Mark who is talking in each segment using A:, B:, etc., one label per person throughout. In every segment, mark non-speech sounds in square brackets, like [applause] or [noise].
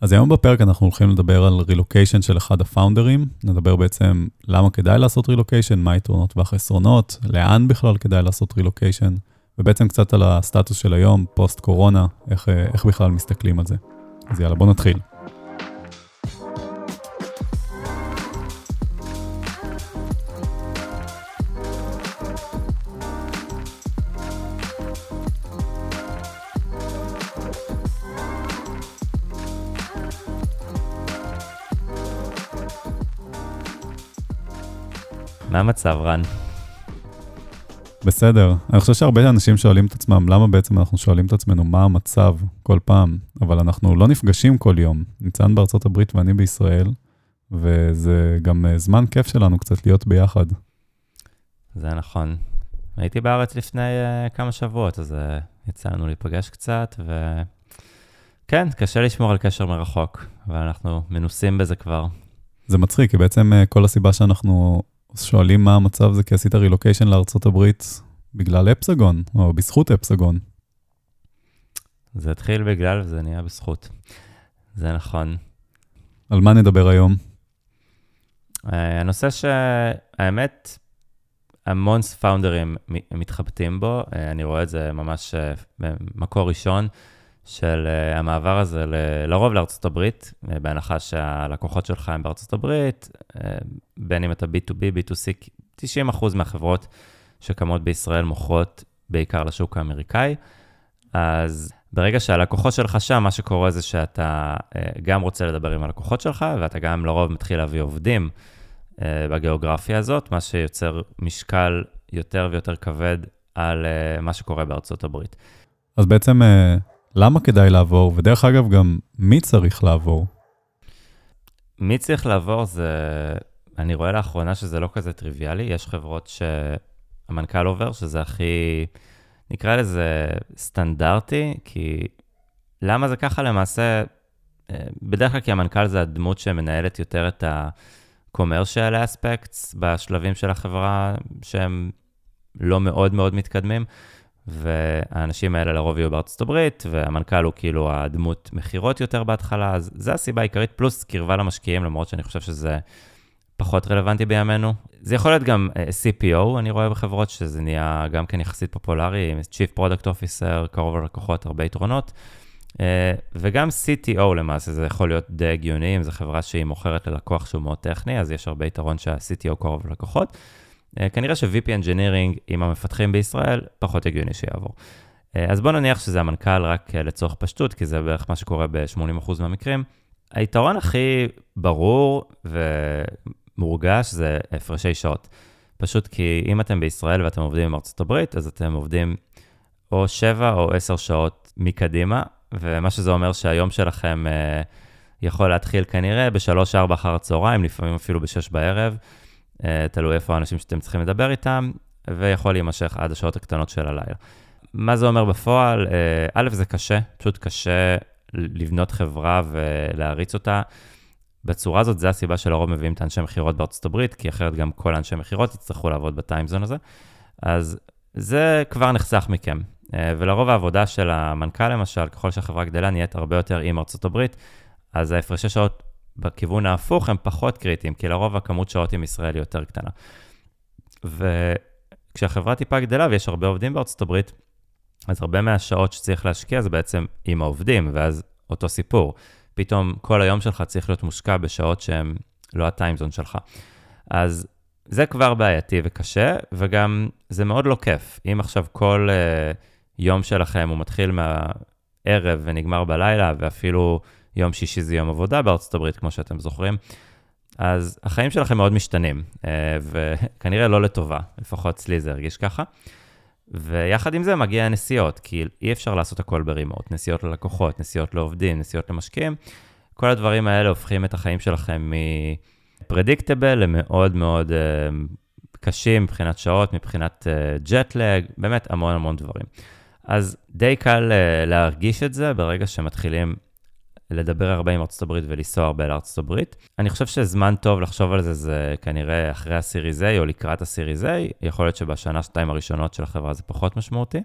A: אז היום בפרק אנחנו הולכים לדבר על רילוקיישן של אחד הפאונדרים, נדבר בעצם למה כדאי לעשות רילוקיישן, מה היתרונות והחסרונות, לאן בכלל כדאי לעשות רילוקיישן, ובעצם קצת על הסטטוס של היום, פוסט קורונה, איך, איך בכלל מסתכלים על זה. אז יאללה, בוא נתחיל.
B: מה המצב, רן?
A: בסדר. אני חושב שהרבה אנשים שואלים את עצמם, למה בעצם אנחנו שואלים את עצמנו מה המצב כל פעם, אבל אנחנו לא נפגשים כל יום. ניצן בארצות הברית ואני בישראל, וזה גם אה, זמן כיף שלנו קצת להיות ביחד.
B: זה נכון. הייתי בארץ לפני uh, כמה שבועות, אז uh, יצא לנו להיפגש קצת, וכן, קשה לשמור על קשר מרחוק, אבל אנחנו מנוסים בזה כבר.
A: זה מצחיק, כי בעצם uh, כל הסיבה שאנחנו שואלים מה המצב זה כי עשית רילוקיישן לארצות הברית בגלל אפסגון, או בזכות אפסגון.
B: זה התחיל בגלל וזה נהיה בזכות. זה נכון.
A: על מה נדבר היום?
B: Uh, הנושא שהאמת, המון פאונדרים מתחבטים בו, uh, אני רואה את זה ממש uh, במקור ראשון של uh, המעבר הזה ל, לרוב לארצות הברית, uh, בהנחה שהלקוחות שלך הם בארצות הברית, uh, בין אם אתה B2B, B2C, 90% מהחברות שקמות בישראל מוכרות בעיקר לשוק האמריקאי. אז ברגע שהלקוחות שלך שם, מה שקורה זה שאתה גם רוצה לדבר עם הלקוחות שלך, ואתה גם לרוב מתחיל להביא עובדים בגיאוגרפיה הזאת, מה שיוצר משקל יותר ויותר כבד על מה שקורה בארצות הברית.
A: אז בעצם למה כדאי לעבור, ודרך אגב, גם מי צריך לעבור?
B: מי צריך לעבור זה, אני רואה לאחרונה שזה לא כזה טריוויאלי, יש חברות שהמנכ"ל עובר, שזה הכי, נקרא לזה סטנדרטי, כי למה זה ככה למעשה? אה, בדרך כלל כי המנכ"ל זה הדמות שמנהלת יותר את ה-commercial aspects בשלבים של החברה שהם לא מאוד מאוד מתקדמים. והאנשים האלה לרוב יהיו בארצות הברית, והמנכ"ל הוא כאילו הדמות מכירות יותר בהתחלה, אז זו הסיבה העיקרית, פלוס קרבה למשקיעים, למרות שאני חושב שזה פחות רלוונטי בימינו. זה יכול להיות גם uh, אה, CPO, אני רואה בחברות שזה נהיה גם כן יחסית פופולרי, Chief Product Officer, קרוב ללקוחות, הרבה יתרונות. Uh, וגם CTO למעשה, זה יכול להיות די הגיוני, אם זו חברה שהיא מוכרת ללקוח שהוא מאוד טכני, אז יש הרבה יתרון שה-CTO קרוב ללקוחות. אה, כנראה ש-VP Engineering עם המפתחים בישראל, פחות הגיוני שיעבור. אה, אז בוא נניח שזה המנכ"ל רק אה, לצורך פשטות, כי זה בערך מה שקורה ב-80% מהמקרים. היתרון הכי ברור ומורגש זה הפרשי שעות. פשוט כי אם אתם בישראל ואתם עובדים עם ארצות הברית, אז אתם עובדים או 7 או 10 שעות מקדימה, ומה שזה אומר שהיום שלכם יכול להתחיל כנראה ב-3-4 אחר הצהריים, לפעמים אפילו ב-6 בערב. אה, תלוי איפה האנשים שאתם צריכים לדבר איתם, ויכול להימשך עד השעות הקטנות של הלילה. מה זה אומר בפועל? אה, א', זה קשה, פשוט קשה לבנות חברה ולהריץ אותה. בצורה הזאת, זו הסיבה שלרוב מביאים את האנשי מכירות בארצות הברית, כי אחרת גם כל האנשי מכירות יצטרכו לעבוד בטיימזון הזה. אז זה כבר נחסך מכם. אה, ולרוב העבודה של המנכ"ל, למשל, ככל שהחברה גדלה, נהיית הרבה יותר עם ארצות הברית, אז ההפרשי שעות בכיוון ההפוך הם פחות קריטיים, כי לרוב הכמות שעות עם ישראל היא יותר קטנה. וכשהחברה טיפה גדלה ויש הרבה עובדים בארצות הברית, אז הרבה מהשעות שצריך להשקיע זה בעצם עם העובדים, ואז אותו סיפור. פתאום כל היום שלך צריך להיות מושקע בשעות שהן לא הטיימזון שלך. אז זה כבר בעייתי וקשה, וגם זה מאוד לא כיף. אם עכשיו כל uh, יום שלכם הוא מתחיל מהערב ונגמר בלילה, ואפילו יום שישי זה יום עבודה בארצות הברית, כמו שאתם זוכרים. אז החיים שלכם מאוד משתנים, אה, וכנראה לא לטובה, לפחות אצלי זה הרגיש ככה. ויחד עם זה מגיע הנסיעות, כי אי אפשר לעשות הכל ברימוט, נסיעות ללקוחות, נסיעות לעובדים, נסיעות למשקיעים. כל הדברים האלה הופכים את החיים שלכם מפרדיקטבל למאוד מאוד uh, קשים מבחינת שעות, מבחינת ג'טלג, uh, באמת המון המון דברים. אז די קל להרגיש את זה ברגע שמתחילים לדבר הרבה עם ארצות הברית ולנסוע הרבה לארצות הברית. אני חושב שזמן טוב לחשוב על זה זה כנראה אחרי הסיריז A או לקראת הסיריז A, יכול להיות שבשנה, שתיים הראשונות של החברה זה פחות משמעותי.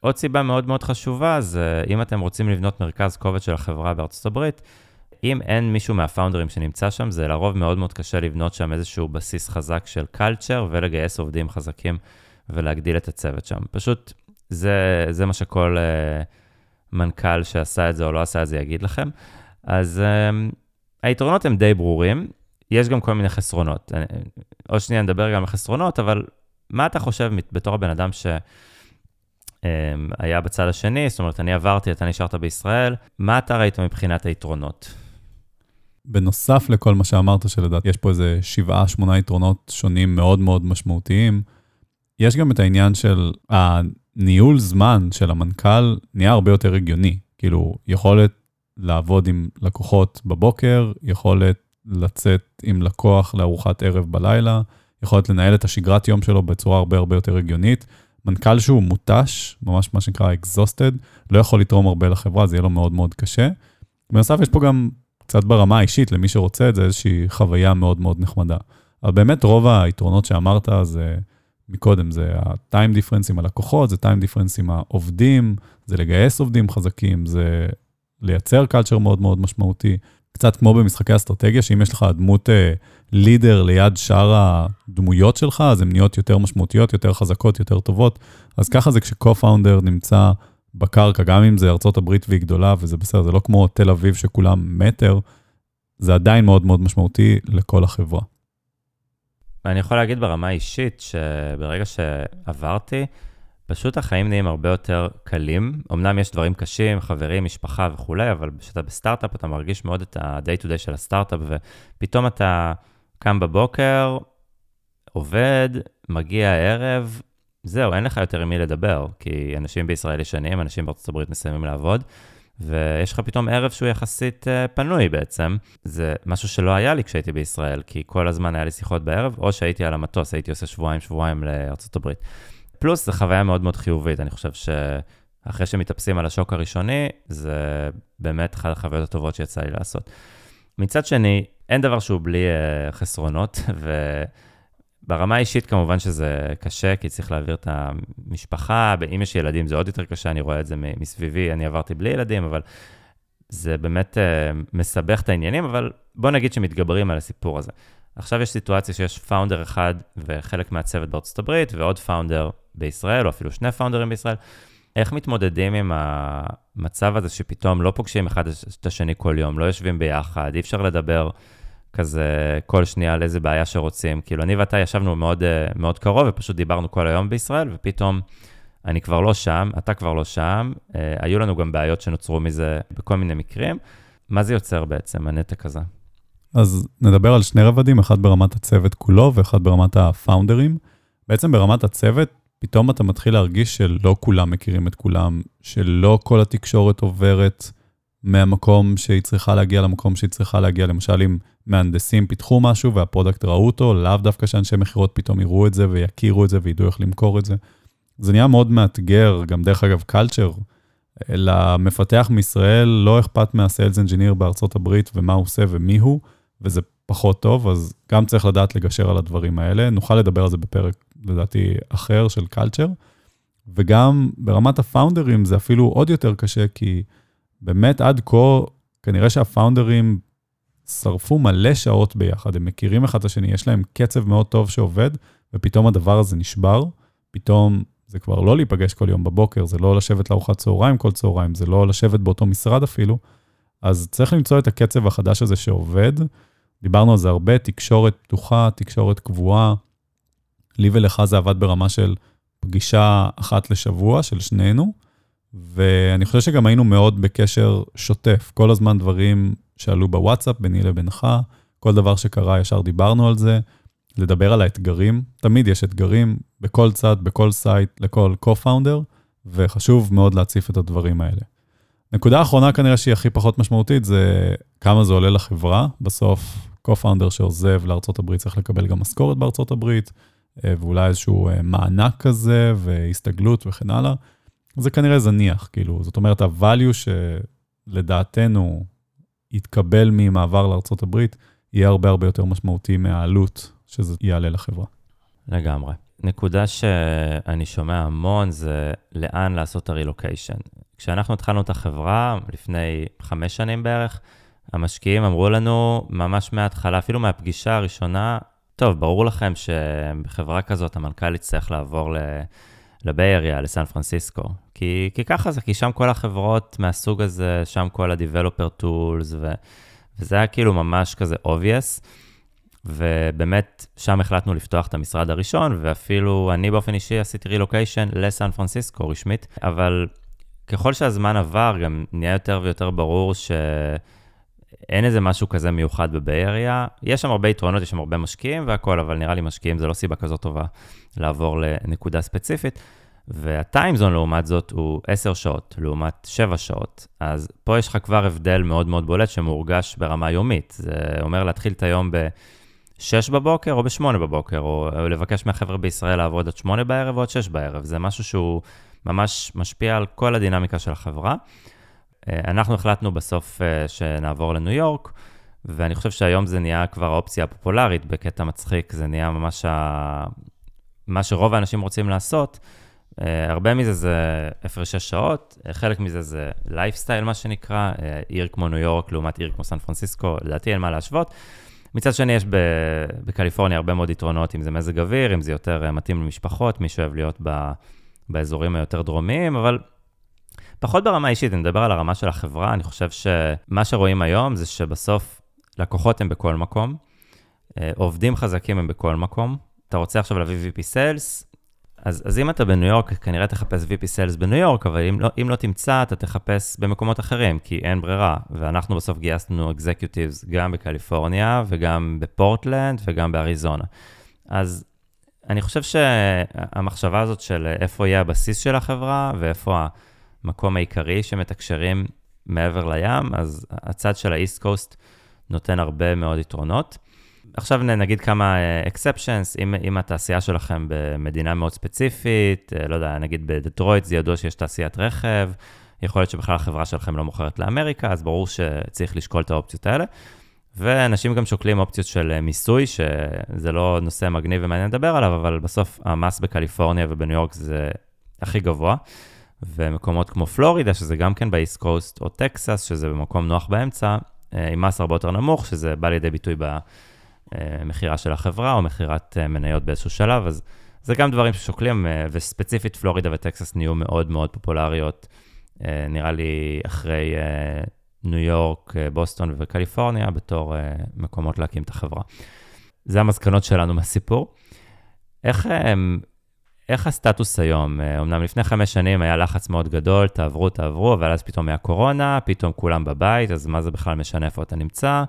B: עוד סיבה מאוד מאוד חשובה זה אם אתם רוצים לבנות מרכז כובד של החברה בארצות הברית, אם אין מישהו מהפאונדרים שנמצא שם, זה לרוב מאוד מאוד קשה לבנות שם איזשהו בסיס חזק של קלצ'ר ולגייס עובדים חזקים ולהגדיל את הצוות שם. פשוט זה, זה מה שכל uh, מנכ"ל שעשה את זה או לא עשה את זה יגיד לכם. אז um, היתרונות הם די ברורים, יש גם כל מיני חסרונות. אני, עוד שנייה נדבר גם על חסרונות, אבל מה אתה חושב בתור הבן אדם ש... אמ, היה בצד השני, זאת אומרת, אני עברתי, אתה נשארת בישראל, מה אתה ראית מבחינת היתרונות?
A: בנוסף לכל מה שאמרת, שלדעתי יש פה איזה שבעה, שמונה יתרונות שונים מאוד מאוד משמעותיים, יש גם את העניין של הניהול זמן של המנכ"ל נהיה הרבה יותר הגיוני. כאילו, יכולת לעבוד עם לקוחות בבוקר, יכולת לצאת עם לקוח לארוחת ערב בלילה, יכולת לנהל את השגרת יום שלו בצורה הרבה הרבה יותר הגיונית. מנכ"ל שהוא מותש, ממש מה שנקרא exhausted, לא יכול לתרום הרבה לחברה, זה יהיה לו מאוד מאוד קשה. בנוסף, יש פה גם קצת ברמה האישית, למי שרוצה את זה, איזושהי חוויה מאוד מאוד נחמדה. אבל באמת רוב היתרונות שאמרת זה, מקודם, זה ה-time difference עם הלקוחות, זה time difference עם העובדים, זה לגייס עובדים חזקים, זה לייצר culture מאוד מאוד משמעותי. קצת כמו במשחקי אסטרטגיה, שאם יש לך דמות לידר ליד שאר הדמויות שלך, אז הן נהיות יותר משמעותיות, יותר חזקות, יותר טובות. אז ככה זה כש-co-founder נמצא בקרקע, גם אם זה ארצות הברית והיא גדולה, וזה בסדר, זה לא כמו תל אביב שכולם מטר, זה עדיין מאוד מאוד משמעותי לכל החברה.
B: אני יכול להגיד ברמה האישית, שברגע שעברתי, פשוט החיים נהיים הרבה יותר קלים. אמנם יש דברים קשים, חברים, משפחה וכולי, אבל כשאתה בסטארט-אפ, אתה מרגיש מאוד את ה-day to day של הסטארט-אפ, ופתאום אתה קם בבוקר, עובד, מגיע הערב, זהו, אין לך יותר עם מי לדבר, כי אנשים בישראל ישנים, אנשים בארצות הברית מסיימים לעבוד, ויש לך פתאום ערב שהוא יחסית uh, פנוי בעצם. זה משהו שלא היה לי כשהייתי בישראל, כי כל הזמן היה לי שיחות בערב, או שהייתי על המטוס, הייתי עושה שבועיים-שבועיים לארצות הברית. פלוס, זו חוויה מאוד מאוד חיובית, אני חושב שאחרי שמתאפסים על השוק הראשוני, זה באמת אחת החוויות הטובות שיצא לי לעשות. מצד שני, אין דבר שהוא בלי uh, חסרונות, [laughs] וברמה האישית כמובן שזה קשה, כי צריך להעביר את המשפחה, אם יש ילדים זה עוד יותר קשה, אני רואה את זה מסביבי, אני עברתי בלי ילדים, אבל זה באמת uh, מסבך את העניינים, אבל בוא נגיד שמתגברים על הסיפור הזה. עכשיו יש סיטואציה שיש פאונדר אחד וחלק מהצוות בארצות הברית, ועוד פאונדר בישראל, או אפילו שני פאונדרים בישראל. איך מתמודדים עם המצב הזה שפתאום לא פוגשים אחד את השני כל יום, לא יושבים ביחד, אי אפשר לדבר כזה כל שנייה על איזה בעיה שרוצים. כאילו, אני ואתה ישבנו מאוד, אה, מאוד קרוב ופשוט דיברנו כל היום בישראל, ופתאום אני כבר לא שם, אתה כבר לא שם, אה, היו לנו גם בעיות שנוצרו מזה בכל מיני מקרים. מה זה יוצר בעצם, הנתק הזה?
A: אז נדבר על שני רבדים, אחד ברמת הצוות כולו ואחד ברמת הפאונדרים. בעצם ברמת הצוות, פתאום אתה מתחיל להרגיש שלא כולם מכירים את כולם, שלא כל התקשורת עוברת מהמקום שהיא צריכה להגיע למקום שהיא צריכה להגיע. למשל, אם מהנדסים פיתחו משהו וה product ראו אותו, לאו דווקא שאנשי מכירות פתאום יראו את זה ויכירו את זה וידעו איך למכור את זה. זה נהיה מאוד מאתגר, גם דרך אגב קלצ'ר. למפתח מישראל לא אכפת מהסיילס אנג'יניר בארצות הברית ומה הוא עושה ומי הוא, וזה פחות טוב, אז גם צריך לדעת לגשר על הדברים האלה. נוכל לדבר על זה בפרק, לדעתי, אחר של קלצ'ר. וגם ברמת הפאונדרים זה אפילו עוד יותר קשה, כי באמת עד כה, כנראה שהפאונדרים שרפו מלא שעות ביחד, הם מכירים אחד את השני, יש להם קצב מאוד טוב שעובד, ופתאום הדבר הזה נשבר. פתאום זה כבר לא להיפגש כל יום בבוקר, זה לא לשבת לארוחת צהריים כל צהריים, זה לא לשבת באותו משרד אפילו. אז צריך למצוא את הקצב החדש הזה שעובד. דיברנו על זה הרבה, תקשורת פתוחה, תקשורת קבועה. לי ולך זה עבד ברמה של פגישה אחת לשבוע של שנינו, ואני חושב שגם היינו מאוד בקשר שוטף. כל הזמן דברים שעלו בוואטסאפ ביני לבינך, כל דבר שקרה ישר דיברנו על זה. לדבר על האתגרים, תמיד יש אתגרים בכל צד, בכל site, לכל co-founder, וחשוב מאוד להציף את הדברים האלה. נקודה אחרונה כנראה שהיא הכי פחות משמעותית, זה כמה זה עולה לחברה. בסוף, co-founder שעוזב לארה"ב צריך לקבל גם משכורת הברית, אה, ואולי איזשהו אה, מענק כזה, והסתגלות וכן הלאה. זה כנראה זניח, כאילו, זאת אומרת, ה-value שלדעתנו יתקבל ממעבר לארה"ב, יהיה הרבה הרבה יותר משמעותי מהעלות שזה יעלה לחברה.
B: לגמרי. נקודה שאני שומע המון זה לאן לעשות את הרילוקיישן. כשאנחנו התחלנו את החברה, לפני חמש שנים בערך, המשקיעים אמרו לנו ממש מההתחלה, אפילו מהפגישה הראשונה, טוב, ברור לכם שבחברה כזאת המנכ"ל יצטרך לעבור לביי אריה, לסן פרנסיסקו. כי, כי ככה זה, כי שם כל החברות מהסוג הזה, שם כל ה-Developer Tools, ו, וזה היה כאילו ממש כזה obvious. ובאמת, שם החלטנו לפתוח את המשרד הראשון, ואפילו אני באופן אישי עשיתי רילוקיישן לסן פרנסיסקו רשמית, אבל ככל שהזמן עבר, גם נהיה יותר ויותר ברור שאין איזה משהו כזה מיוחד בבאריה. יש שם הרבה יתרונות, יש שם הרבה משקיעים והכול, אבל נראה לי משקיעים זה לא סיבה כזאת טובה לעבור לנקודה ספציפית. והטיימזון לעומת זאת הוא 10 שעות, לעומת 7 שעות. אז פה יש לך כבר הבדל מאוד מאוד בולט שמורגש ברמה יומית. זה אומר להתחיל את היום ב-6 בבוקר או ב-8 בבוקר, או, או לבקש מהחבר'ה בישראל לעבוד עד 8 בערב או עד 6 בערב. זה משהו שהוא ממש משפיע על כל הדינמיקה של החברה. אה, אנחנו החלטנו בסוף אה, שנעבור לניו יורק, ואני חושב שהיום זה נהיה כבר האופציה הפופולרית בקטע מצחיק, זה נהיה ממש ה... מה שרוב האנשים רוצים לעשות. אה, הרבה מזה זה הפרשי שעות, חלק מזה זה לייפסטייל, מה שנקרא, עיר כמו ניו יורק לעומת עיר כמו סן פרנסיסקו, לדעתי אין מה להשוות. מצד שני, יש בקליפורניה הרבה מאוד יתרונות, אם זה מזג אוויר, אם זה יותר מתאים למשפחות, מי שאוהב להיות ב, באזורים היותר דרומיים, אבל פחות ברמה אישית, אני מדבר על הרמה של החברה, אני חושב שמה שרואים היום זה שבסוף לקוחות הם בכל מקום, עובדים חזקים הם בכל מקום. אתה רוצה עכשיו להביא VP Sales, אז, אז אם אתה בניו יורק, כנראה תחפש VP Sales בניו יורק, אבל אם לא, אם לא תמצא, אתה תחפש במקומות אחרים, כי אין ברירה. ואנחנו בסוף גייסנו אקזקיוטיבס גם בקליפורניה, וגם בפורטלנד, וגם באריזונה. אז אני חושב שהמחשבה הזאת של איפה יהיה הבסיס של החברה, ואיפה המקום העיקרי שמתקשרים מעבר לים, אז הצד של ה-East Coast נותן הרבה מאוד יתרונות. עכשיו נגיד כמה uh, exceptions, אם, אם התעשייה שלכם במדינה מאוד ספציפית, uh, לא יודע, נגיד בדטרויט זה ידוע שיש תעשיית רכב, יכול להיות שבכלל החברה שלכם לא מוכרת לאמריקה, אז ברור שצריך לשקול את האופציות האלה. ואנשים גם שוקלים אופציות של אה, מיסוי, שזה לא נושא מגניב ומעניין לדבר עליו, אבל בסוף המס בקליפורניה ובניו יורק זה הכי גבוה. ומקומות כמו פלורידה, שזה גם כן באיסט קוסט, או טקסס, שזה במקום נוח באמצע, עם מס הרבה יותר נמוך, שזה בא לידי ביטוי ב... אה, של החברה או מכירת אה, מניות באיזשהו שלב, אז זה גם דברים ששוקלים, אה, וספציפית פלורידה וטקסס נהיו מאוד מאוד פופולריות, נראה לי אחרי ניו יורק, בוסטון וקליפורניה, בתור מקומות להקים את החברה. זה המסקנות שלנו מהסיפור. איך, איך הסטטוס היום? אמנם לפני חמש שנים היה לחץ מאוד גדול, תעברו, תעברו, אבל אז פתאום היה קורונה, פתאום כולם בבית, אז מה זה בכלל משנה איפה אתה נמצא?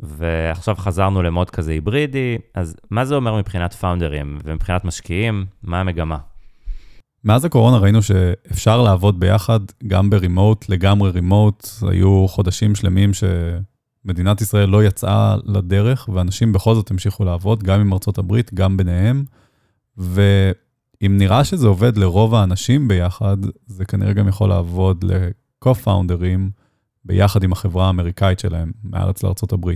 B: ועכשיו חזרנו למוד כזה היברידי, אז מה זה אומר מבחינת פאונדרים ומבחינת משקיעים? מה המגמה?
A: מאז הקורונה ראינו שאפשר לעבוד ביחד, גם ברימוט, לגמרי רימוט. היו חודשים שלמים שמדינת ישראל לא יצאה לדרך, ואנשים בכל זאת המשיכו לעבוד, גם עם ארצות הברית, גם ביניהם. ואם נראה שזה עובד לרוב האנשים ביחד, זה כנראה גם יכול לעבוד ל-co-founders. ביחד עם החברה האמריקאית שלהם, מארץ לארה"ב.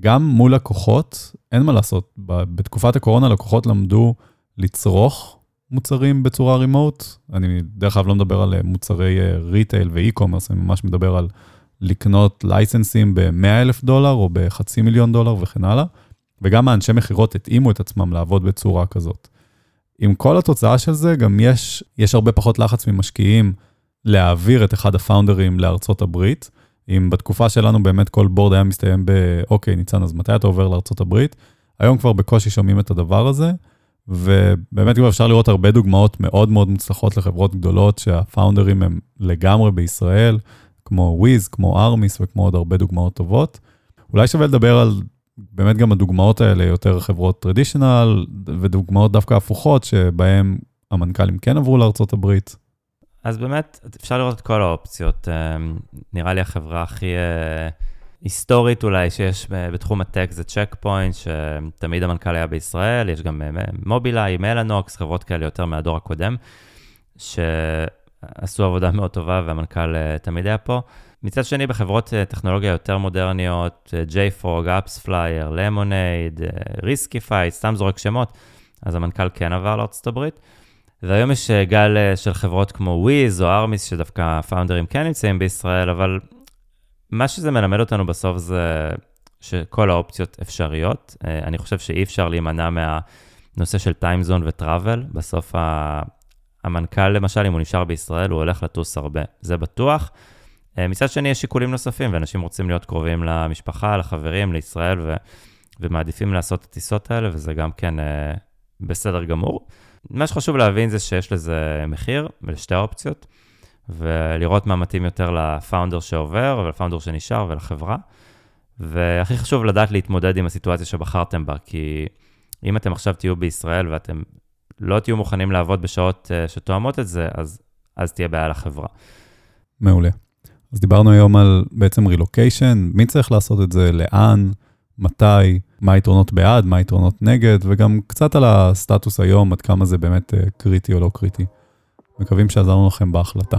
A: גם מול לקוחות, אין מה לעשות, בתקופת הקורונה לקוחות למדו לצרוך מוצרים בצורה remote. אני דרך אגב לא מדבר על אה, מוצרי retail אה, ו e-commerce, אני ממש מדבר על לקנות לייסנסים ב-100 אלף דולר או בחצי מיליון דולר וכן הלאה. וגם האנשי מכירות התאימו את עצמם לעבוד בצורה כזאת. עם כל התוצאה של זה, גם יש, יש הרבה פחות לחץ ממשקיעים להעביר את אחד הפאונדרים לארצות הברית. אם בתקופה שלנו באמת כל בורד היה מסתיים ב, אוקיי, ניצן, אז מתי אתה עובר לארצות הברית? היום כבר בקושי שומעים את הדבר הזה, ובאמת כבר אפשר לראות הרבה דוגמאות מאוד מאוד מוצלחות לחברות גדולות שהפאונדרים הם לגמרי בישראל, כמו וויז, כמו ארמיס וכמו עוד הרבה דוגמאות טובות. אולי שווה לדבר על באמת גם הדוגמאות האלה, יותר חברות טרדישיונל, ודוגמאות דווקא הפוכות, שבהן המנכ"לים כן עברו הברית.
B: אז באמת, אפשר לראות את כל האופציות. אמ, נראה לי החברה הכי אה, היסטורית אולי שיש בתחום הטק זה צ'ק פוינט, שתמיד המנכ"ל היה בישראל, יש גם אה, מובילאיי, מלאנוקס, חברות כאלה יותר מהדור הקודם, שעשו עבודה מאוד טובה והמנכ"ל אה, תמיד היה פה. מצד שני, בחברות טכנולוגיה יותר מודרניות, JFrog, AppsFlyer, Lemonade, Riskify, סתם זורק שמות, אז המנכ"ל כן עבר לארצות הברית. והיום יש אה, גל אה, של חברות כמו וויז או ארמיס, שדווקא הפאונדרים כן נמצאים בישראל, אבל מה שזה מלמד אותנו בסוף זה שכל האופציות אפשריות. אה, אני חושב שאי אפשר להימנע מהנושא של טיימזון וטראבל. בסוף המנכ"ל, למשל, אם הוא נשאר בישראל, הוא הולך לטוס הרבה, זה בטוח. אה, מצד שני, יש שיקולים נוספים, ואנשים רוצים להיות קרובים למשפחה, לחברים, לישראל, ו... ומעדיפים לעשות את הטיסות האלה, וזה גם כן אה, בסדר גמור. מה שחשוב להבין זה שיש לזה מחיר, לשתי האופציות, ולראות מה מתאים יותר לפאונדר שעובר, ולפאונדר שנשאר, ולחברה. והכי חשוב לדעת להתמודד עם הסיטואציה שבחרתם בה, כי אם אתם עכשיו תהיו בישראל ואתם לא תהיו מוכנים לעבוד בשעות uh, שתואמות את זה, אז, אז תהיה בעיה לחברה.
A: מעולה. אז דיברנו היום על בעצם רילוקיישן, מי צריך לעשות את זה, לאן, מתי, מה היתרונות בעד, מה היתרונות נגד, וגם קצת על הסטטוס היום, עד כמה זה באמת uh, קריטי או לא קריטי. מקווים שעזרנו לכם בהחלטה.